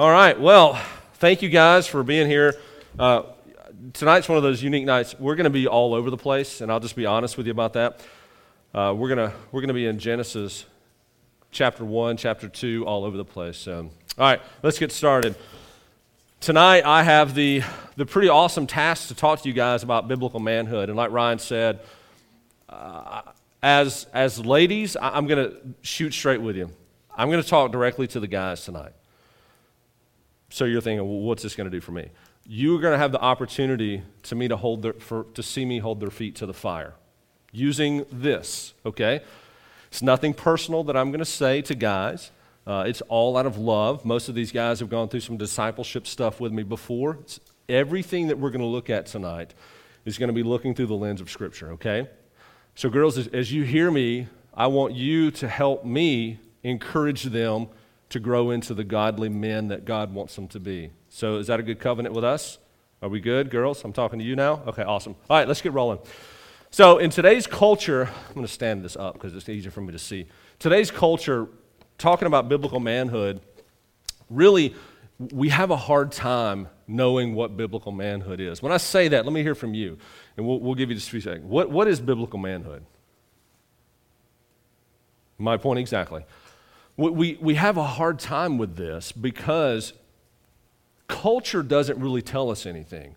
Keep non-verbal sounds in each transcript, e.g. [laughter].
All right. Well, thank you guys for being here. Uh, tonight's one of those unique nights. We're going to be all over the place, and I'll just be honest with you about that. Uh, we're going we're to be in Genesis chapter 1, chapter 2, all over the place. So, all right, let's get started. Tonight, I have the, the pretty awesome task to talk to you guys about biblical manhood. And like Ryan said, uh, as, as ladies, I, I'm going to shoot straight with you. I'm going to talk directly to the guys tonight. So you're thinking, well, what's this going to do for me? You're going to have the opportunity to me to hold their, for, to see me hold their feet to the fire using this, okay? It's nothing personal that I'm going to say to guys. Uh, it's all out of love. Most of these guys have gone through some discipleship stuff with me before. It's everything that we're going to look at tonight is going to be looking through the lens of Scripture, okay? So, girls, as, as you hear me, I want you to help me encourage them to grow into the godly men that God wants them to be. So, is that a good covenant with us? Are we good, girls? I'm talking to you now? Okay, awesome. All right, let's get rolling. So, in today's culture, I'm going to stand this up because it's easier for me to see. Today's culture, talking about biblical manhood, really, we have a hard time knowing what biblical manhood is. When I say that, let me hear from you, and we'll, we'll give you just a few seconds. What, what is biblical manhood? My point exactly we, we have a hard time with this because culture doesn't really tell us anything.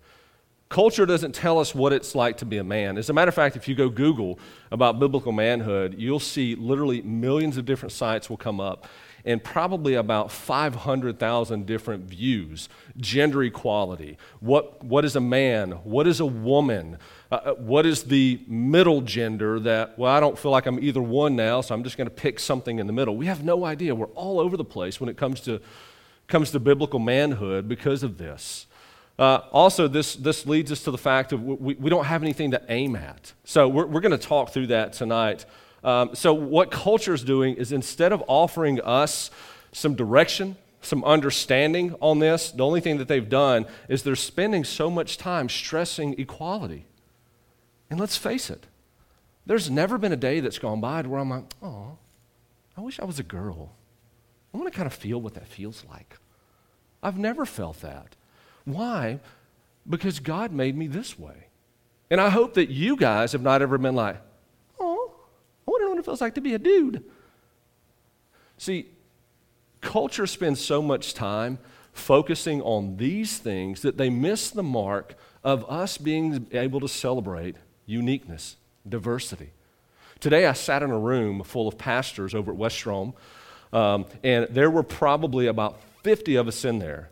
Culture doesn't tell us what it's like to be a man. As a matter of fact, if you go Google about biblical manhood, you'll see literally millions of different sites will come up and probably about 500,000 different views. Gender equality. What, what is a man? What is a woman? Uh, uh, what is the middle gender that, well, I don't feel like I'm either one now, so I'm just going to pick something in the middle? We have no idea. We're all over the place when it comes to, comes to biblical manhood because of this. Uh, also, this, this leads us to the fact of we, we don't have anything to aim at. So, we're, we're going to talk through that tonight. Um, so, what culture is doing is instead of offering us some direction, some understanding on this, the only thing that they've done is they're spending so much time stressing equality. And let's face it, there's never been a day that's gone by where I'm like, oh, I wish I was a girl. I want to kind of feel what that feels like. I've never felt that. Why? Because God made me this way. And I hope that you guys have not ever been like, oh, I wonder what it feels like to be a dude. See, culture spends so much time focusing on these things that they miss the mark of us being able to celebrate uniqueness, diversity. Today, I sat in a room full of pastors over at West Strom, um, and there were probably about 50 of us in there.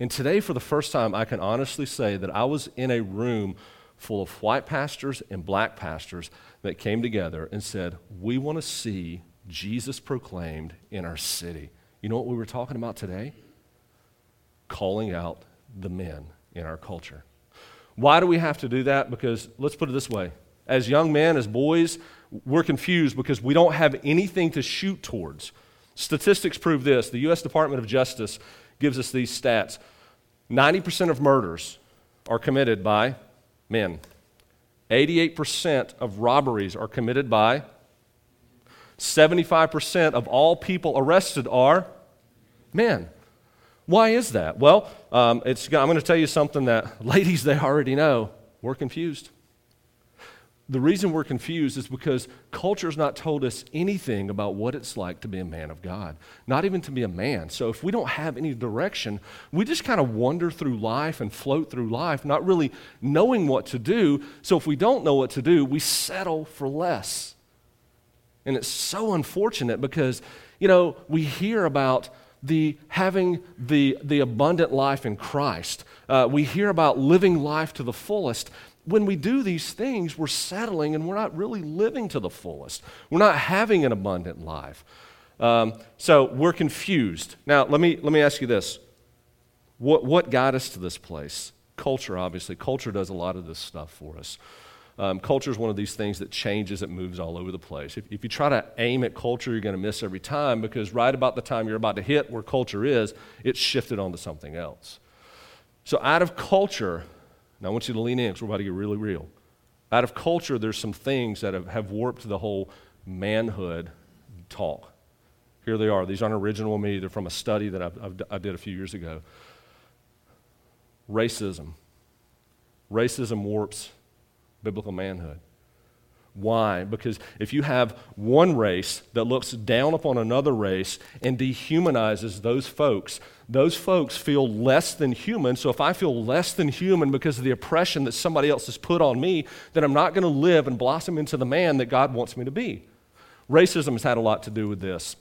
And today, for the first time, I can honestly say that I was in a room full of white pastors and black pastors that came together and said, We want to see Jesus proclaimed in our city. You know what we were talking about today? Calling out the men in our culture. Why do we have to do that? Because let's put it this way as young men, as boys, we're confused because we don't have anything to shoot towards. Statistics prove this. The U.S. Department of Justice gives us these stats 90% of murders are committed by men, 88% of robberies are committed by 75% of all people arrested are men. Why is that? Well, um, I'm going to tell you something that [laughs] ladies, they already know. We're confused. The reason we're confused is because culture's not told us anything about what it's like to be a man of God, not even to be a man. So if we don't have any direction, we just kind of wander through life and float through life, not really knowing what to do. So if we don't know what to do, we settle for less. And it's so unfortunate because, you know, we hear about the having the, the abundant life in Christ. Uh, we hear about living life to the fullest. When we do these things, we're settling and we're not really living to the fullest. We're not having an abundant life. Um, so we're confused. Now, let me, let me ask you this what, what got us to this place? Culture, obviously. Culture does a lot of this stuff for us. Um, culture is one of these things that changes, it moves all over the place. If, if you try to aim at culture, you're going to miss every time because right about the time you're about to hit where culture is, it's shifted onto something else. So, out of culture, now I want you to lean in because we're about to get really real. Out of culture, there's some things that have, have warped the whole manhood talk. Here they are. These aren't original with me, they're from a study that I've, I've, i did a few years ago. Racism. Racism warps biblical manhood. Why? Because if you have one race that looks down upon another race and dehumanizes those folks, those folks feel less than human. So if I feel less than human because of the oppression that somebody else has put on me, then I'm not going to live and blossom into the man that God wants me to be. Racism has had a lot to do with this.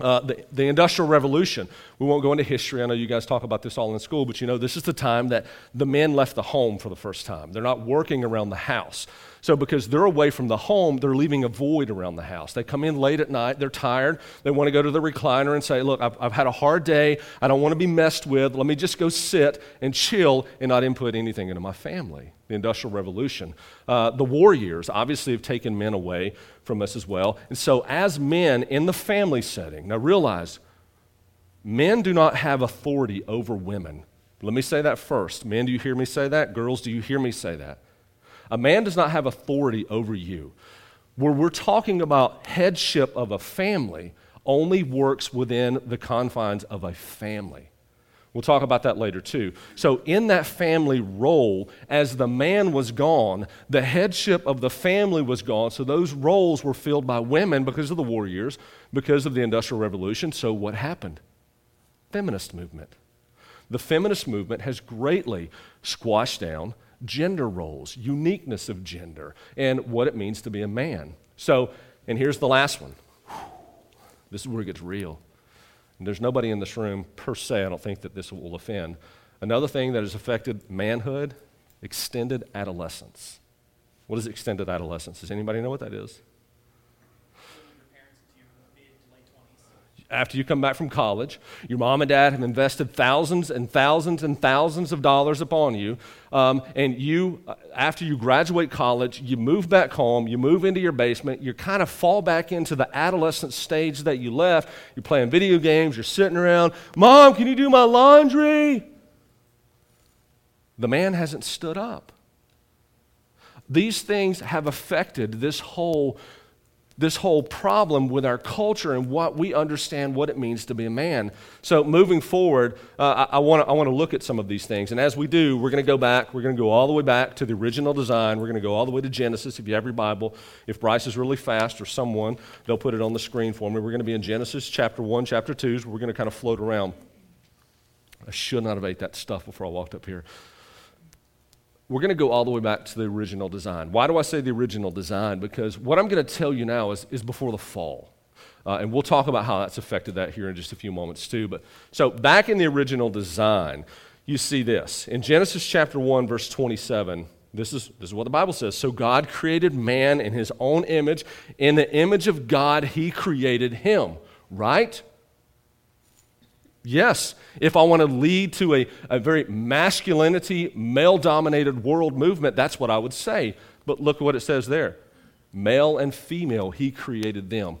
Uh, the, the, Industrial Revolution. We won't go into history. I know you guys talk about this all in school, but you know, this is the time that the men left the home for the first time. They're not working around the house. So, because they're away from the home, they're leaving a void around the house. They come in late at night, they're tired, they want to go to the recliner and say, Look, I've, I've had a hard day, I don't want to be messed with, let me just go sit and chill and not input anything into my family. The Industrial Revolution. Uh, the war years obviously have taken men away from us as well. And so, as men in the family setting, now realize, men do not have authority over women. Let me say that first. Men, do you hear me say that? Girls, do you hear me say that? A man does not have authority over you. Where we're talking about headship of a family only works within the confines of a family. We'll talk about that later too. So, in that family role, as the man was gone, the headship of the family was gone. So, those roles were filled by women because of the war years, because of the Industrial Revolution. So, what happened? Feminist movement. The feminist movement has greatly squashed down gender roles, uniqueness of gender, and what it means to be a man. So, and here's the last one. This is where it gets real. There's nobody in this room per se, I don't think that this will offend. Another thing that has affected manhood extended adolescence. What is extended adolescence? Does anybody know what that is? After you come back from college. Your mom and dad have invested thousands and thousands and thousands of dollars upon you. Um, and you, uh, after you graduate college, you move back home, you move into your basement, you kind of fall back into the adolescent stage that you left. You're playing video games, you're sitting around, Mom, can you do my laundry? The man hasn't stood up. These things have affected this whole this whole problem with our culture and what we understand what it means to be a man. So, moving forward, uh, I, I want to look at some of these things. And as we do, we're going to go back. We're going to go all the way back to the original design. We're going to go all the way to Genesis. If you have your Bible, if Bryce is really fast or someone, they'll put it on the screen for me. We're going to be in Genesis chapter 1, chapter 2. So we're going to kind of float around. I should not have ate that stuff before I walked up here we're going to go all the way back to the original design. Why do I say the original design? Because what I'm going to tell you now is, is before the fall. Uh, and we'll talk about how that's affected that here in just a few moments, too. But so back in the original design, you see this. In Genesis chapter 1, verse 27, this is, this is what the Bible says. So God created man in his own image. In the image of God, he created him, right? Yes, if I want to lead to a, a very masculinity, male dominated world movement, that's what I would say. But look what it says there male and female, he created them.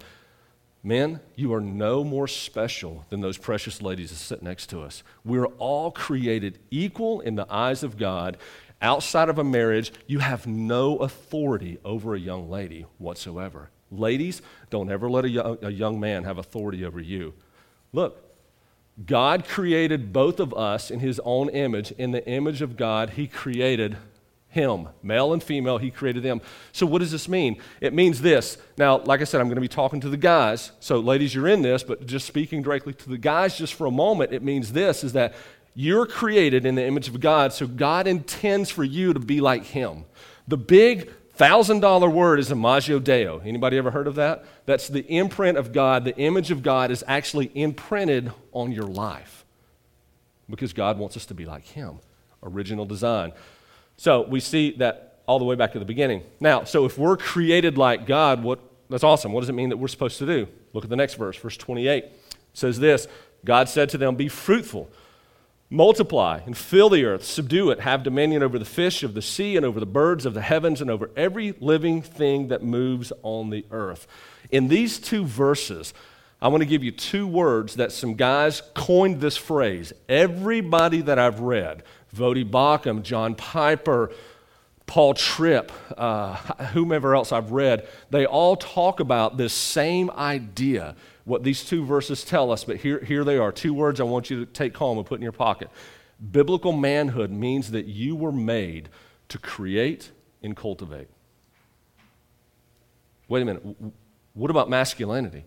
Men, you are no more special than those precious ladies that sit next to us. We're all created equal in the eyes of God. Outside of a marriage, you have no authority over a young lady whatsoever. Ladies, don't ever let a young, a young man have authority over you. Look, God created both of us in his own image. In the image of God, he created him. Male and female, he created them. So, what does this mean? It means this. Now, like I said, I'm going to be talking to the guys. So, ladies, you're in this, but just speaking directly to the guys just for a moment, it means this is that you're created in the image of God, so God intends for you to be like him. The big Thousand dollar word is imago Dei. Anybody ever heard of that? That's the imprint of God. The image of God is actually imprinted on your life because God wants us to be like Him. Original design. So we see that all the way back to the beginning. Now, so if we're created like God, what, that's awesome. What does it mean that we're supposed to do? Look at the next verse, verse 28. It says this God said to them, Be fruitful Multiply and fill the earth, subdue it, have dominion over the fish of the sea and over the birds of the heavens and over every living thing that moves on the earth. In these two verses, I want to give you two words that some guys coined this phrase. Everybody that I've read, Voddie Baucham, John Piper, Paul Tripp, uh, whomever else I've read, they all talk about this same idea, what these two verses tell us, but here, here they are. Two words I want you to take home and put in your pocket. Biblical manhood means that you were made to create and cultivate. Wait a minute. What about masculinity?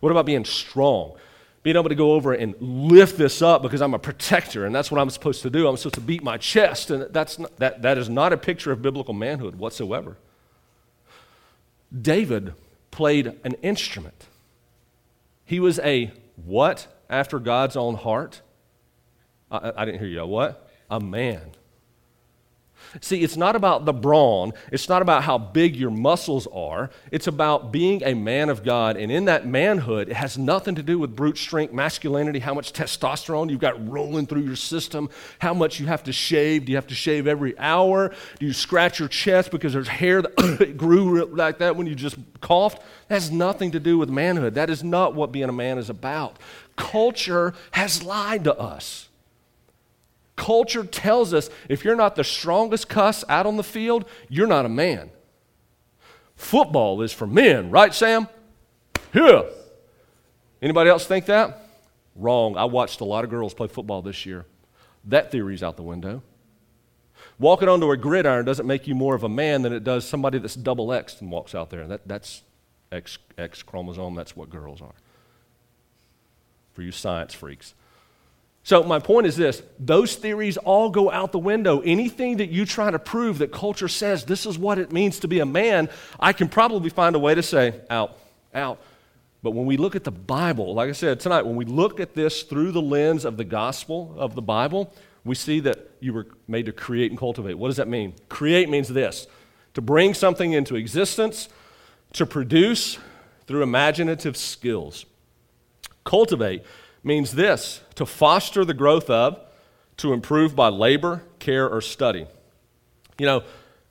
What about being strong? being able to go over and lift this up because I'm a protector and that's what I'm supposed to do. I'm supposed to beat my chest. And that's not, that, that is not a picture of biblical manhood whatsoever. David played an instrument. He was a what after God's own heart? I, I didn't hear you. A what? A man. See, it's not about the brawn. It's not about how big your muscles are. It's about being a man of God. And in that manhood, it has nothing to do with brute strength, masculinity, how much testosterone you've got rolling through your system, how much you have to shave. Do you have to shave every hour? Do you scratch your chest because there's hair that [coughs] grew like that when you just coughed? That has nothing to do with manhood. That is not what being a man is about. Culture has lied to us. Culture tells us if you're not the strongest cuss out on the field, you're not a man. Football is for men, right, Sam? Yeah. Anybody else think that? Wrong. I watched a lot of girls play football this year. That theory's out the window. Walking onto a gridiron doesn't make you more of a man than it does somebody that's double X and walks out there. That, that's X, X chromosome. That's what girls are. For you science freaks. So, my point is this those theories all go out the window. Anything that you try to prove that culture says this is what it means to be a man, I can probably find a way to say, out, out. But when we look at the Bible, like I said tonight, when we look at this through the lens of the gospel of the Bible, we see that you were made to create and cultivate. What does that mean? Create means this to bring something into existence, to produce through imaginative skills. Cultivate means this to foster the growth of, to improve by labor, care, or study. You know,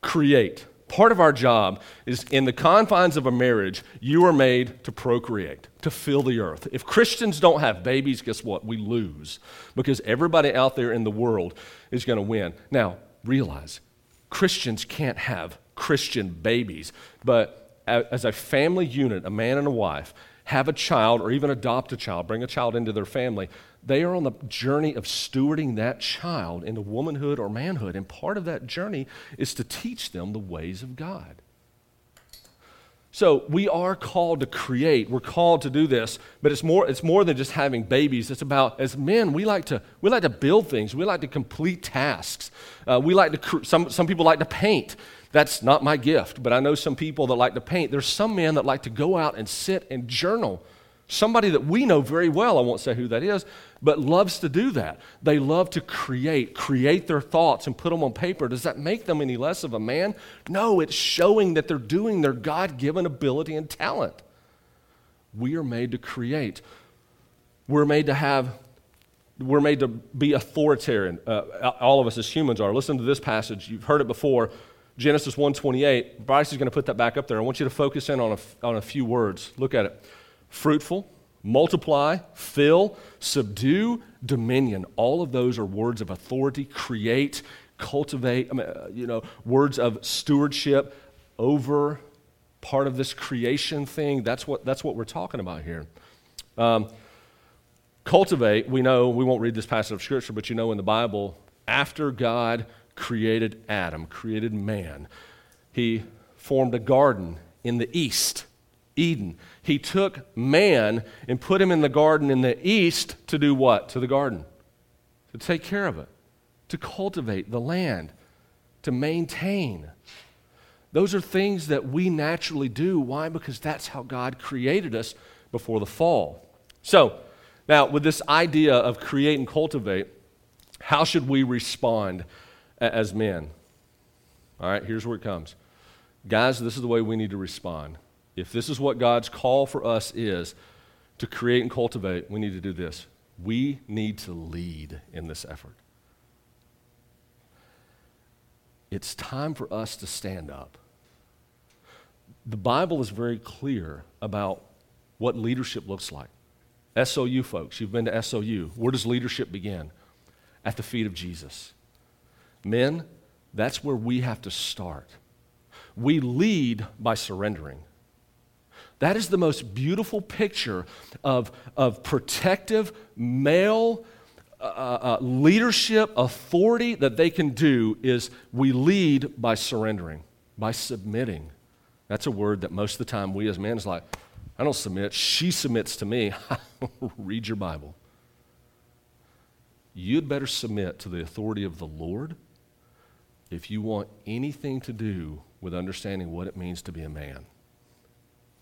create. Part of our job is in the confines of a marriage, you are made to procreate, to fill the earth. If Christians don't have babies, guess what? We lose because everybody out there in the world is going to win. Now, realize Christians can't have Christian babies, but as a family unit, a man and a wife, have a child or even adopt a child, bring a child into their family, they are on the journey of stewarding that child into womanhood or manhood. And part of that journey is to teach them the ways of God. So we are called to create. We're called to do this, but it's more, it's more than just having babies. It's about, as men, we like to, we like to build things. We like to complete tasks. Uh, we like to, some, some people like to paint. That's not my gift, but I know some people that like to paint. There's some men that like to go out and sit and journal. Somebody that we know very well, I won't say who that is, but loves to do that. They love to create, create their thoughts and put them on paper. Does that make them any less of a man? No, it's showing that they're doing their God given ability and talent. We are made to create. We're made to have, we're made to be authoritarian. Uh, all of us as humans are. Listen to this passage. You've heard it before. Genesis 1:28. Bryce is going to put that back up there. I want you to focus in on a, on a few words. Look at it. Fruitful, multiply, fill, subdue, dominion. All of those are words of authority, create, cultivate, I mean, uh, you know, words of stewardship over part of this creation thing. That's what, that's what we're talking about here. Um, cultivate, we know, we won't read this passage of Scripture, but you know in the Bible, after God created Adam, created man. He formed a garden in the east, Eden. He took man and put him in the garden in the east to do what? To the garden. To take care of it, to cultivate the land, to maintain. Those are things that we naturally do. Why? Because that's how God created us before the fall. So, now with this idea of create and cultivate, how should we respond as men. All right, here's where it comes. Guys, this is the way we need to respond. If this is what God's call for us is to create and cultivate, we need to do this. We need to lead in this effort. It's time for us to stand up. The Bible is very clear about what leadership looks like. SOU folks, you've been to SOU. Where does leadership begin? At the feet of Jesus. Men, That's where we have to start. We lead by surrendering. That is the most beautiful picture of, of protective male uh, uh, leadership authority that they can do is we lead by surrendering, by submitting. That's a word that most of the time we as men is like, I don't submit. She submits to me. [laughs] Read your Bible. You'd better submit to the authority of the Lord if you want anything to do with understanding what it means to be a man.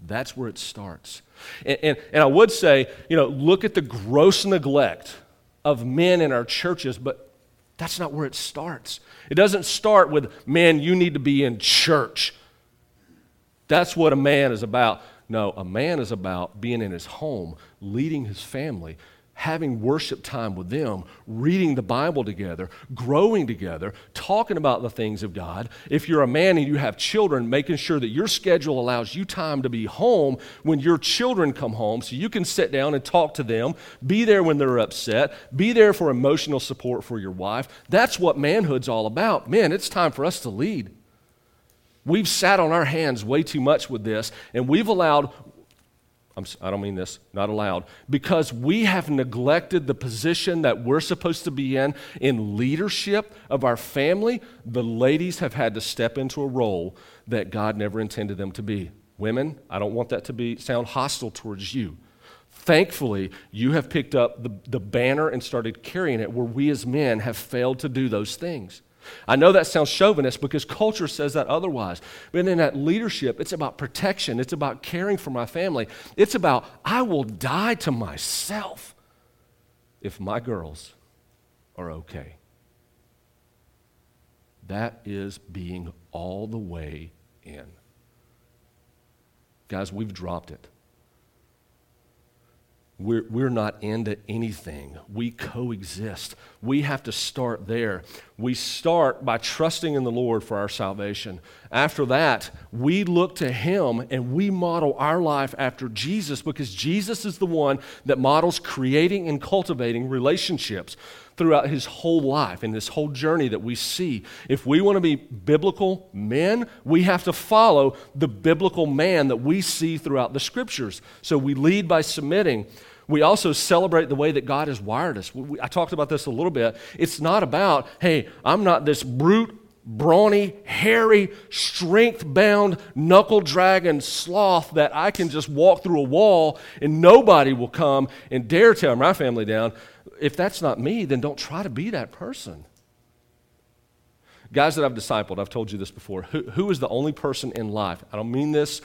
That's where it starts. And, and, and, I would say, you know, look at the gross neglect of men in our churches, but that's not where it starts. It doesn't start with, man, you need to be in church. That's what a man is about. No, a man is about being in his home, leading his family, having worship time with them, reading the Bible together, growing together, talking about the things of God. If you're a man and you have children, making sure that your schedule allows you time to be home when your children come home so you can sit down and talk to them, be there when they're upset, be there for emotional support for your wife. That's what manhood's all about. Man, it's time for us to lead. We've sat on our hands way too much with this, and we've allowed I'm, I do not mean this, not allowed, because we have neglected the position that we're supposed to be in in leadership of our family. The ladies have had to step into a role that God never intended them to be. Women, I don't want that to be sound hostile towards you. Thankfully, you have picked up the, the banner and started carrying it where we as men have failed to do those things. I know that sounds chauvinist because culture says that otherwise. But in that leadership, it's about protection, it's about caring for my family, it's about I will die to myself if my girls are okay. That is being all the way in. Guys, we've dropped it. We're, we're not into anything. We coexist. We have to start there. We start by trusting in the Lord for our salvation. After that, we look to Him and we model our life after Jesus because Jesus is the one that models creating and cultivating relationships throughout His whole life and this whole journey that we see. If we want to be biblical men, we have to follow the biblical man that we see throughout the Scriptures. So we lead by submitting we also celebrate the way that God has wired us. We, I talked about this a little bit. It's not about, hey, I'm not this brute, brawny, hairy, strength bound, knuckle dragging sloth that I can just walk through a wall and nobody will come and dare tear my family down. If that's not me, then don't try to be that person. Guys that I've discipled, I've told you this before. Who, who is the only person in life? I don't mean this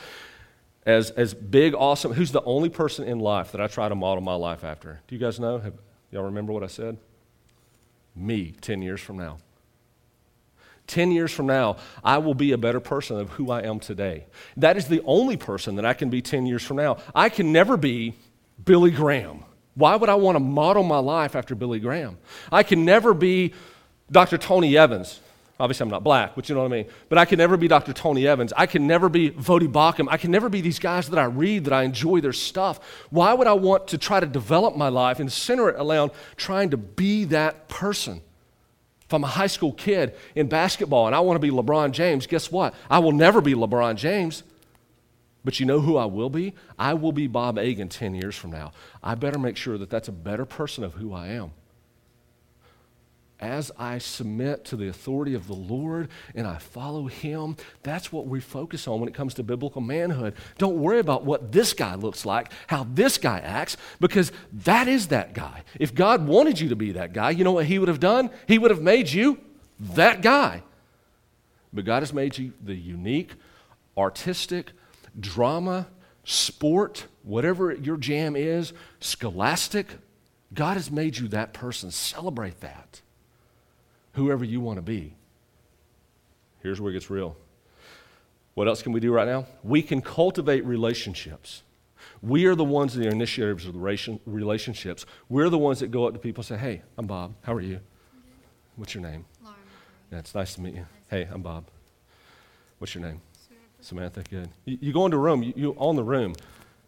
as, as big, awesome. Who's the only person in life that I try to model my life after? Do you guys know? Have, y'all remember what I said? Me, 10 years from now. 10 years from now, I will be a better person of who I am today. That is the only person that I can be 10 years from now. I can never be Billy Graham. Why would I want to model my life after Billy Graham? I can never be Dr. Tony Evans. Obviously, I'm not black, but you know what I mean. But I can never be Dr. Tony Evans. I can never be Voddie Baucham. I can never be these guys that I read, that I enjoy their stuff. Why would I want to try to develop my life and center it around trying to be that person? If I'm a high school kid in basketball and I want to be LeBron James, guess what? I will never be LeBron James. But you know who I will be? I will be Bob Agan 10 years from now. I better make sure that that's a better person of who I am as I submit to the authority of the Lord and I follow Him, that's what we focus on when it comes to biblical manhood. Don't worry about what this guy looks like, how this guy acts, because that is that guy. If God wanted you to be that guy, you know what He would have done? He would have made you that guy. But God has made you the unique, artistic, drama, sport, whatever your jam is, scholastic. God has made you that person. Celebrate that whoever you want to be. Here's where it gets real. What else can we do right now? We can cultivate relationships. We are the ones that are initiators of the relationships. We're the ones that go up to people and say, Hey, I'm Bob. How are you? What's your name? Lauren. Yeah, it's nice to meet you. Hey, I'm Bob. What's your name? Samantha. Samantha, good. You, you, go into a room, you, you own the room.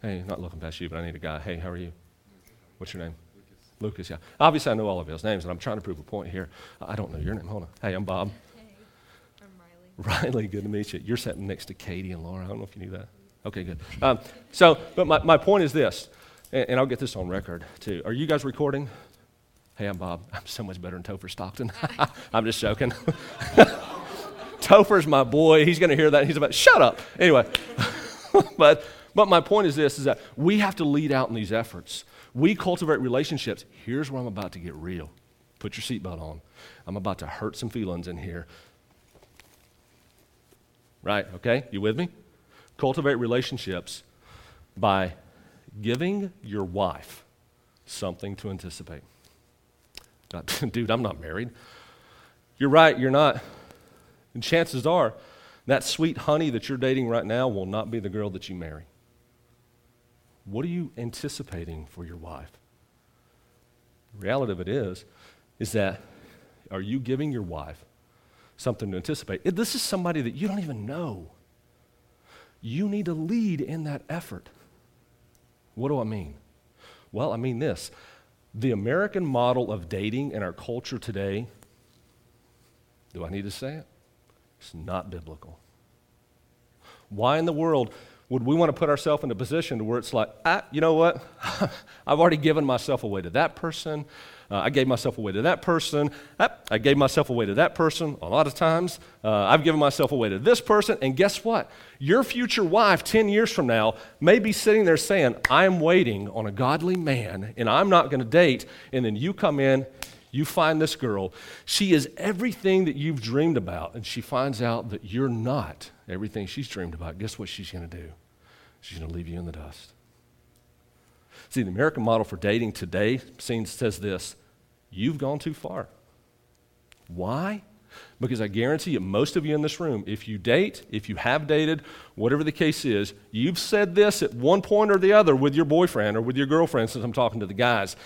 Hey, not looking past you, but I need a guy. Hey, how are you? What's your name? Lucas, yeah. Obviously, I know all of his names, and I'm trying to prove a point here. I don't know your name. Hold on. Hey, I'm Bob. Hey. I'm Riley. Riley, good to meet you. You're sitting next to Katie and Laura. I don't know if you knew that. Okay, good. Um, so, but my, my point is this, and, and I'll get this on record too. Are you guys recording? Hey, I'm Bob. I'm so much better than Topher Stockton. [laughs] I'm just joking. [laughs] Topher's my boy. He's going to hear that. He's about, shut up. Anyway, [laughs] but, but my point is this, is that we have to lead out in these efforts. We cultivate relationships. Here's where I'm about to get real. Put your seatbelt on. I'm about to hurt some feelings in here. Right, okay? You with me? Cultivate relationships by giving your wife something to anticipate. [laughs] Dude, I'm not married. You're right, you're not. And chances are, that sweet honey that you're dating right now will not be the girl that you marry. What are you anticipating for your wife? The reality of it is, is that are you giving your wife something to anticipate? This is somebody that you don't even know. You need to lead in that effort. What do I mean? Well, I mean this the American model of dating in our culture today, do I need to say it? It's not biblical. Why in the world would we want to put ourselves in a position to where it's like, ah, you know what? [laughs] I've already given myself away to that person. Uh, I gave myself away to that person. I gave myself away to that person a lot of times. Uh, I've given myself away to this person. And guess what? Your future wife 10 years from now may be sitting there saying, I'm waiting on a godly man and I'm not going to date. And then you come in, you find this girl. She is everything that you've dreamed about. And she finds out that you're not everything she's dreamed about. Guess what she's going to do? She's going to leave you in the dust. See, the American model for dating today says this you've gone too far. Why? Because I guarantee you, most of you in this room, if you date, if you have dated, whatever the case is, you've said this at one point or the other with your boyfriend or with your girlfriend, since I'm talking to the guys.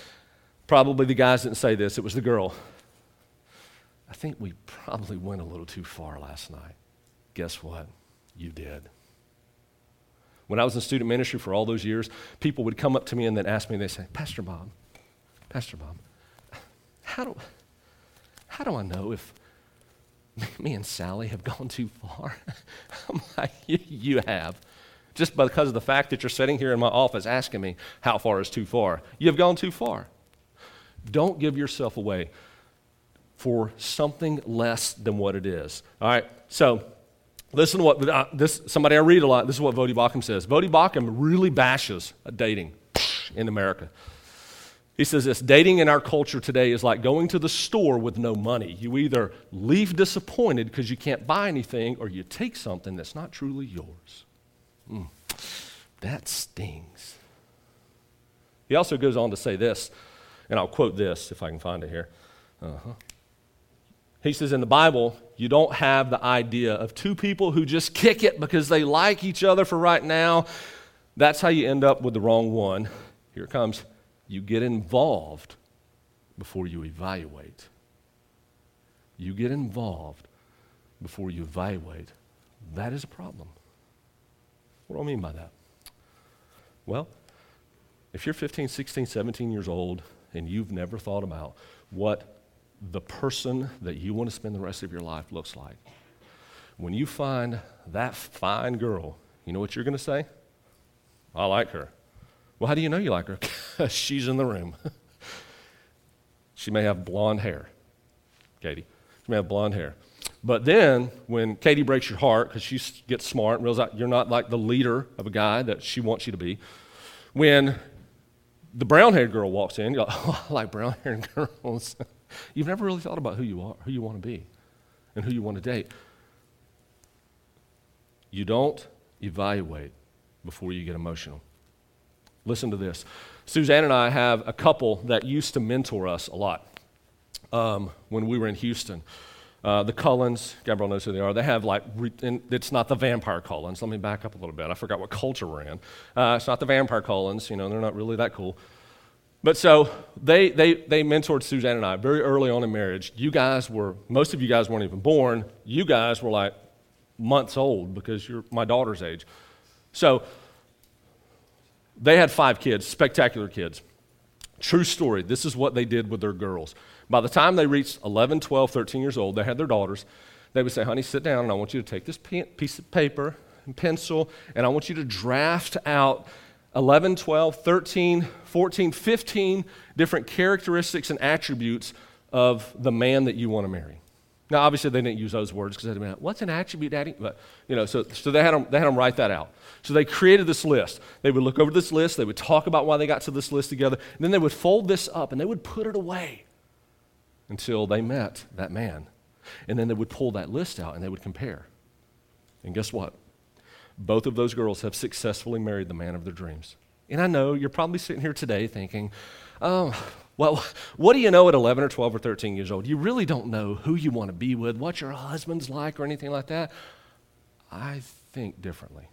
Probably the guys didn't say this, it was the girl. I think we probably went a little too far last night. Guess what? You did. When I was in student ministry for all those years, people would come up to me and then ask me, they say, Pastor Bob, Pastor Bob, how do, how do I know if me and Sally have gone too far? [laughs] I'm like, you have. Just because of the fact that you're sitting here in my office asking me how far is too far. You've gone too far. Don't give yourself away for something less than what it is. All right, so Listen to what uh, this somebody I read a lot. This is what Voddie Baucham says. Voddie Baucham really bashes dating in America. He says this dating in our culture today is like going to the store with no money. You either leave disappointed because you can't buy anything, or you take something that's not truly yours. Mm, that stings. He also goes on to say this, and I'll quote this if I can find it here. Uh-huh. He says in the Bible, you don't have the idea of two people who just kick it because they like each other for right now. That's how you end up with the wrong one. Here it comes. You get involved before you evaluate. You get involved before you evaluate. That is a problem. What do I mean by that? Well, if you're 15, 16, 17 years old and you've never thought about what the person that you want to spend the rest of your life looks like. When you find that fine girl, you know what you're going to say? I like her. Well, how do you know you like her? [laughs] She's in the room. [laughs] she may have blonde hair, Katie. She may have blonde hair. But then, when Katie breaks your heart because she gets smart and realizes you're not like the leader of a guy that she wants you to be, when the brown haired girl walks in, you're like, [laughs] oh, I like brown haired [laughs] girls. You've never really thought about who you are, who you want to be, and who you want to date. You don't evaluate before you get emotional. Listen to this. Suzanne and I have a couple that used to mentor us a lot um, when we were in Houston. Uh, the Cullens, Gabriel knows who they are. They have like, re- it's not the vampire Cullens. Let me back up a little bit. I forgot what culture we're in. Uh, it's not the vampire Cullens. You know, they're not really that cool. But so they, they, they mentored Suzanne and I very early on in marriage. You guys were, most of you guys weren't even born. You guys were like months old because you're my daughter's age. So they had five kids, spectacular kids. True story. This is what they did with their girls. By the time they reached 11, 12, 13 years old, they had their daughters. They would say, honey, sit down, and I want you to take this piece of paper and pencil, and I want you to draft out 11, 12, 13, 14, 15 different characteristics and attributes of the man that you want to marry. Now, obviously, they didn't use those words because they'd be like, what's an attribute, Daddy? But, you know, so, so they, had them, they had them write that out. So they created this list. They would look over this list, they would talk about why they got to this list together, and then they would fold this up and they would put it away until they met that man. And then they would pull that list out and they would compare. And guess what? Both of those girls have successfully married the man of their dreams. And I know you're probably sitting here today thinking, oh, well, what do you know at 11 or 12 or 13 years old? You really don't know who you want to be with, what your husband's like, or anything like that. I think differently.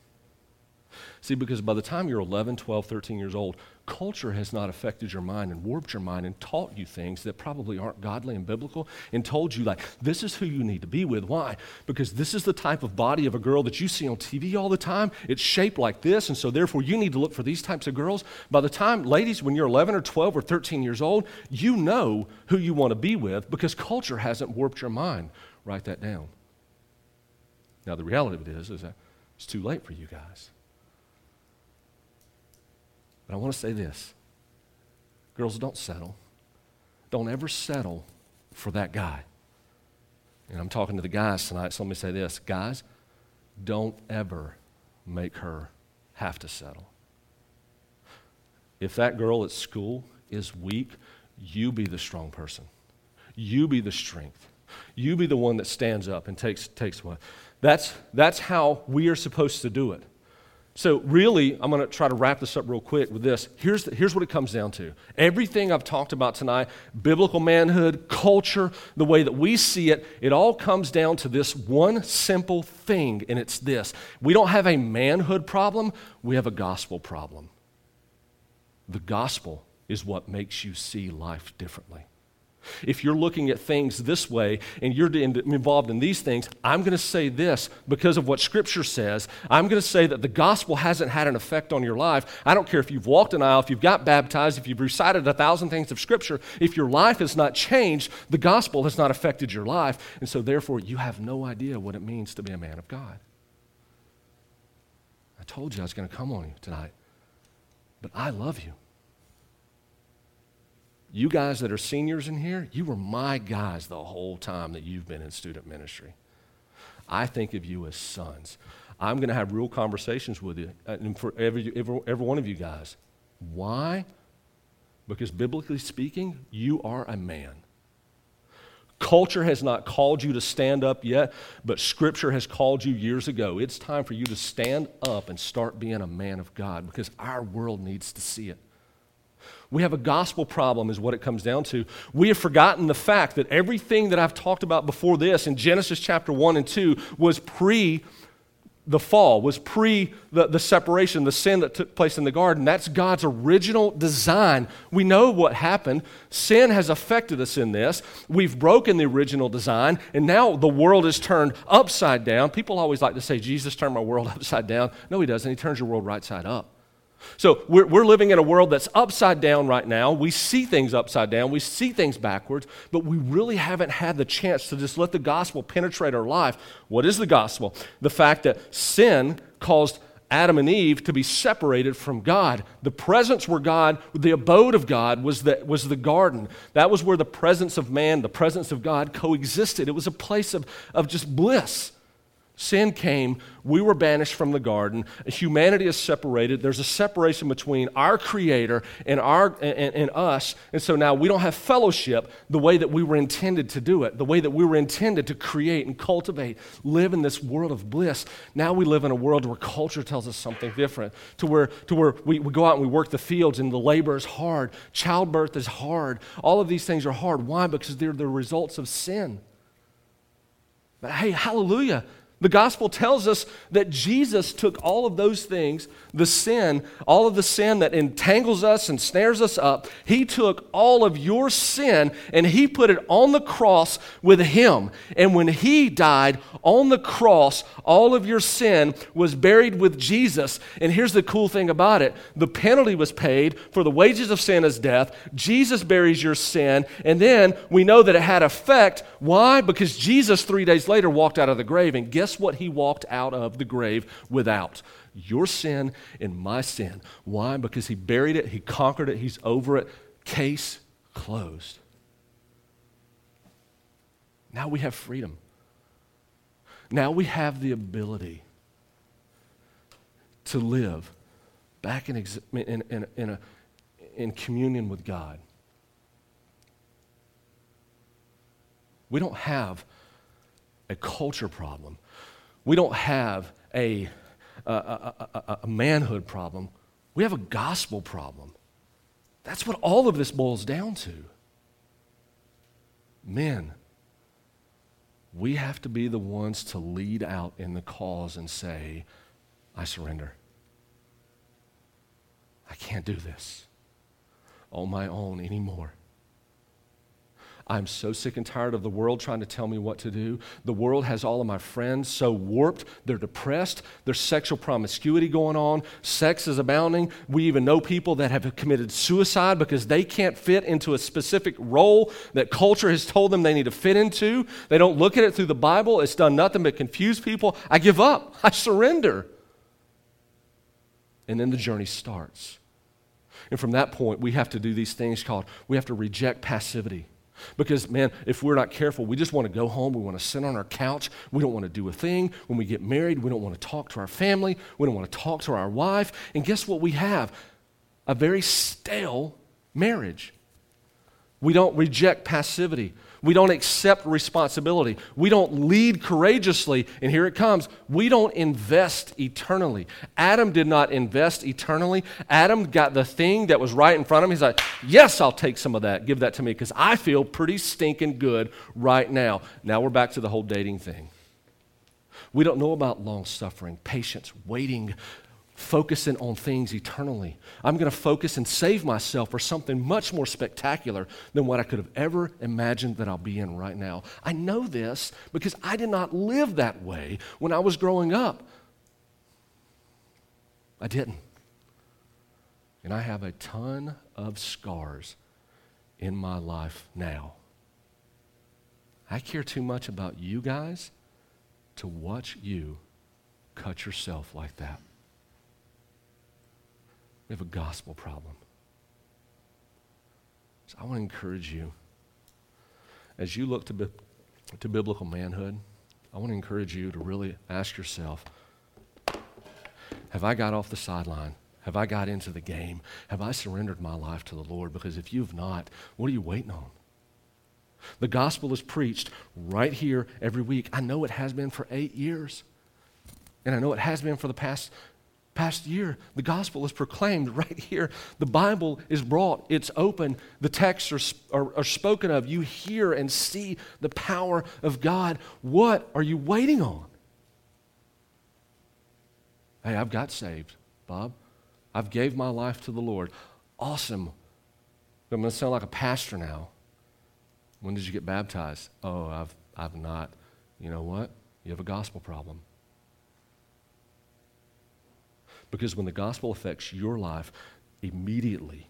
See, because by the time you're 11, 12, 13 years old, culture has not affected your mind and warped your mind and taught you things that probably aren't godly and biblical and told you, like, this is who you need to be with. Why? Because this is the type of body of a girl that you see on TV all the time. It's shaped like this, and so therefore you need to look for these types of girls. By the time, ladies, when you're 11 or 12 or 13 years old, you know who you want to be with because culture hasn't warped your mind. Write that down. Now, the reality of it is, is that it's too late for you guys. But I want to say this girls, don't settle. Don't ever settle for that guy. And I'm talking to the guys tonight, so let me say this. Guys, don't ever make her have to settle. If that girl at school is weak, you be the strong person. You be the strength. You be the one that stands up and takes, takes one. That's, that's how we are supposed to do it. So, really, I'm going to try to wrap this up real quick with this. Here's, the, here's what it comes down to everything I've talked about tonight biblical manhood, culture, the way that we see it it all comes down to this one simple thing, and it's this we don't have a manhood problem, we have a gospel problem. The gospel is what makes you see life differently. If you're looking at things this way and you're involved in these things, I'm going to say this because of what Scripture says. I'm going to say that the gospel hasn't had an effect on your life. I don't care if you've walked an aisle, if you've got baptized, if you've recited a thousand things of Scripture. If your life has not changed, the gospel has not affected your life. And so, therefore, you have no idea what it means to be a man of God. I told you I was going to come on you tonight, but I love you. You guys that are seniors in here, you were my guys the whole time that you've been in student ministry. I think of you as sons. I'm going to have real conversations with you, uh, and for every, every, every one of you guys. Why? Because biblically speaking, you are a man. Culture has not called you to stand up yet, but Scripture has called you years ago. It's time for you to stand up and start being a man of God because our world needs to see it. We have a gospel problem, is what it comes down to. We have forgotten the fact that everything that I've talked about before this in Genesis chapter 1 and 2 was pre the fall, was pre the, the separation, the sin that took place in the garden. That's God's original design. We know what happened. Sin has affected us in this. We've broken the original design, and now the world is turned upside down. People always like to say, Jesus turned my world [laughs] upside down. No, he doesn't. He turns your world right side up. So we're, we're living in a world that's upside down right now. We see things upside down, we see things backwards, but we really haven't had the chance to just let the gospel penetrate our life. What is the gospel? The fact that sin caused Adam and Eve to be separated from God. The presence where God, the abode of God, was the, was the garden. That was where the presence of man, the presence of God coexisted. It was a place of, of just bliss. Sin came, we were banished from the garden, humanity is separated. There's a separation between our Creator and, our, and, and, us. And so now we don't have fellowship the way that we were intended to do it, the way that we were intended to create and cultivate, live in this world of bliss. Now we live in a world where culture tells us something different, to where, to where we, we go out and we work the fields and the labor is hard, childbirth is hard. All of these things are hard. Why? Because they're the results of sin. But hey, hallelujah The gospel tells us that Jesus took all of those things, the sin, all of the sin that entangles us and snares us up, he took all of your sin and he put it on the cross with him. And when he died on the cross, all of your sin was buried with Jesus. And here's the cool thing about it the penalty was paid for the wages of sin is death. Jesus buries your sin. And then we know that it had effect. Why? Because Jesus, three days later, walked out of the grave. And guess what he walked out of the grave without? Your sin and my sin. Why? Because he buried it, he conquered it, he's over it. Case closed. Now we have freedom. Now we have the ability to live back in, in, in, in, a, in communion with God. We don't have a culture problem. We don't have a, a, a, a, manhood problem, we have a gospel problem. That's what all of this boils down to. Men, we have to be the ones to lead out in the cause and say, I surrender. I can't do this on my own anymore. I'm so sick and tired of the world trying to tell me what to do. The world has all of my friends so warped. They're depressed. There's sexual promiscuity going on. Sex is abounding. We even know people that have committed suicide because they can't fit into a specific role that culture has told them they need to fit into. They don't look at it through the Bible. It's done nothing but confuse people. I give up. [laughs] I surrender. And then the journey starts. And from that point, we have to do these things called we have to reject passivity. Because, man, if we're not careful, we just want to go home. We want to sit on our couch. We don't want to do a thing. When we get married, we don't want to talk to our family. We don't want to talk to our wife. And guess what we have? A very stale marriage. We don't reject passivity. We don't accept responsibility. We don't lead courageously. And here it comes. We don't invest eternally. Adam did not invest eternally. Adam got the thing that was right in front of him. He's like, Yes, I'll take some of that. Give that to me because I feel pretty stinking good right now. Now we're back to the whole dating thing. We don't know about long suffering, patience, waiting, focusing on things eternally. I'm going to focus and save myself for something much more spectacular than what I could have ever imagined that I'll be in right now. I know this because I did not live that way when I was growing up. I didn't. And I have a ton of scars in my life now. I care too much about you guys to watch you cut yourself like that. We have a gospel problem. So I want to encourage you as you look to, bi- to biblical manhood, I want to encourage you to really ask yourself Have I got off the sideline? Have I got into the game? Have I surrendered my life to the Lord? Because if you've not, what are you waiting on? The gospel is preached right here every week. I know it has been for eight years. And I know it has been for the past past year, the gospel is proclaimed [laughs] right here. The Bible is brought, it's open, the texts are, are, are, spoken of. You hear and see the power of God. What are you waiting on? Hey, I've got saved, Bob. I've gave my life to the Lord. Awesome. I'm going to sound like a pastor now. When did you get baptized? Oh, I've, I've not. You know what? You have a gospel problem. Because when the gospel affects your life, immediately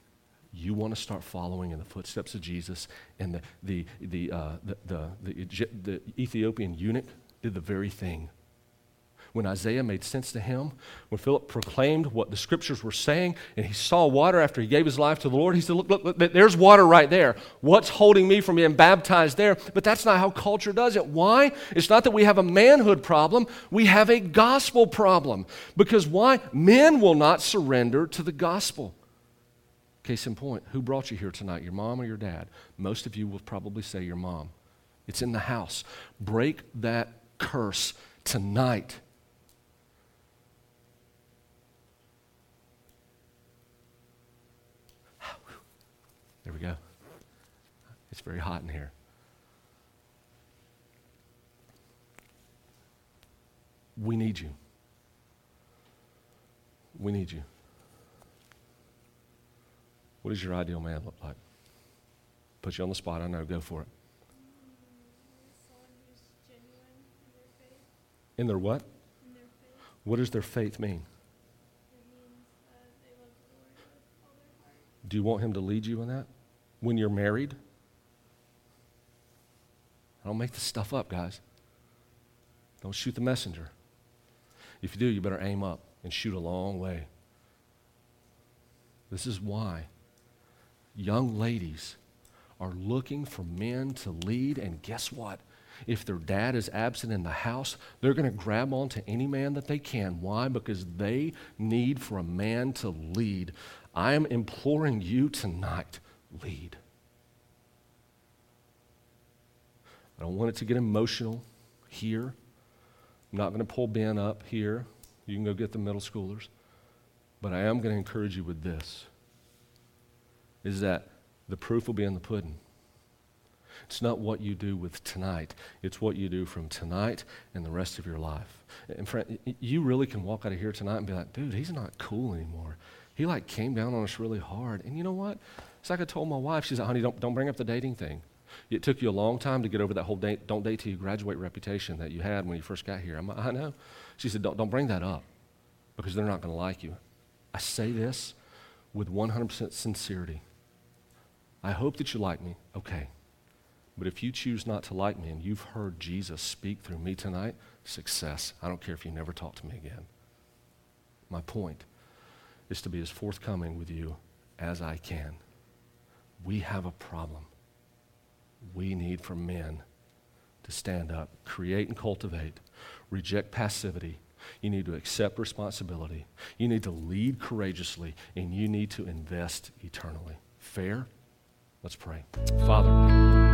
you want to start following in the footsteps of Jesus. And the, the, the, uh, the, the, the, the Ethiopian eunuch did the very thing when Isaiah made sense to him, when Philip proclaimed what the scriptures were saying, and he saw water after he gave his life to the Lord, he said, Look, look, look there's water right there. What's holding me from being baptized there? But that's not how culture does it. Why? It's not that we have a manhood problem, we have a gospel problem. Because why? Men will not surrender to the gospel. Case in point, who brought you here tonight, your mom or your dad? Most of you will probably say your mom. It's in the house. Break that curse tonight. There we go. It's very hot in here. We need you. We need you. What does your ideal man look like? Put you on the spot, I know. Go for it. In their what? In their faith. What does their faith mean? Means uh, they love the Lord with all their. Do you want him to lead you in that? When you're married? I don't make this stuff up, guys. Don't shoot the messenger. If you do, you better aim up and shoot a long way. This is why young ladies are looking for men to lead, and guess what? If their dad is absent in the house, they're going to grab onto any man that they can. Why? Because they need for a man to lead. I am imploring you tonight lead. I don't want it to get emotional here. I'm not going to pull Ben up here. You can go get the middle schoolers. But I am going to encourage you with this is that the proof will be in the pudding. It's not what you do with tonight, it's what you do from tonight and the rest of your life. And friend, you really can walk out of here tonight and be like, dude, he's not cool anymore. He like came down on us really hard. And you know what? It's like I told my wife, she said, honey, don't, don't bring up the dating thing. It took you a long time to get over that whole date, don't date till you graduate reputation that you had when you first got here. I'm, I know. She said, don't, don't bring that up because they're not going to like you. I say this with 100% sincerity. I hope that you like me. Okay. But if you choose not to like me and you've heard Jesus speak through me tonight, success. I don't care if you never talk to me again. My point is to be as forthcoming with you as I can. We have a problem. We need for men to stand up, create and cultivate, reject passivity. You need to accept responsibility. You need to lead courageously, and you need to invest eternally. Fair? Let's pray. Father,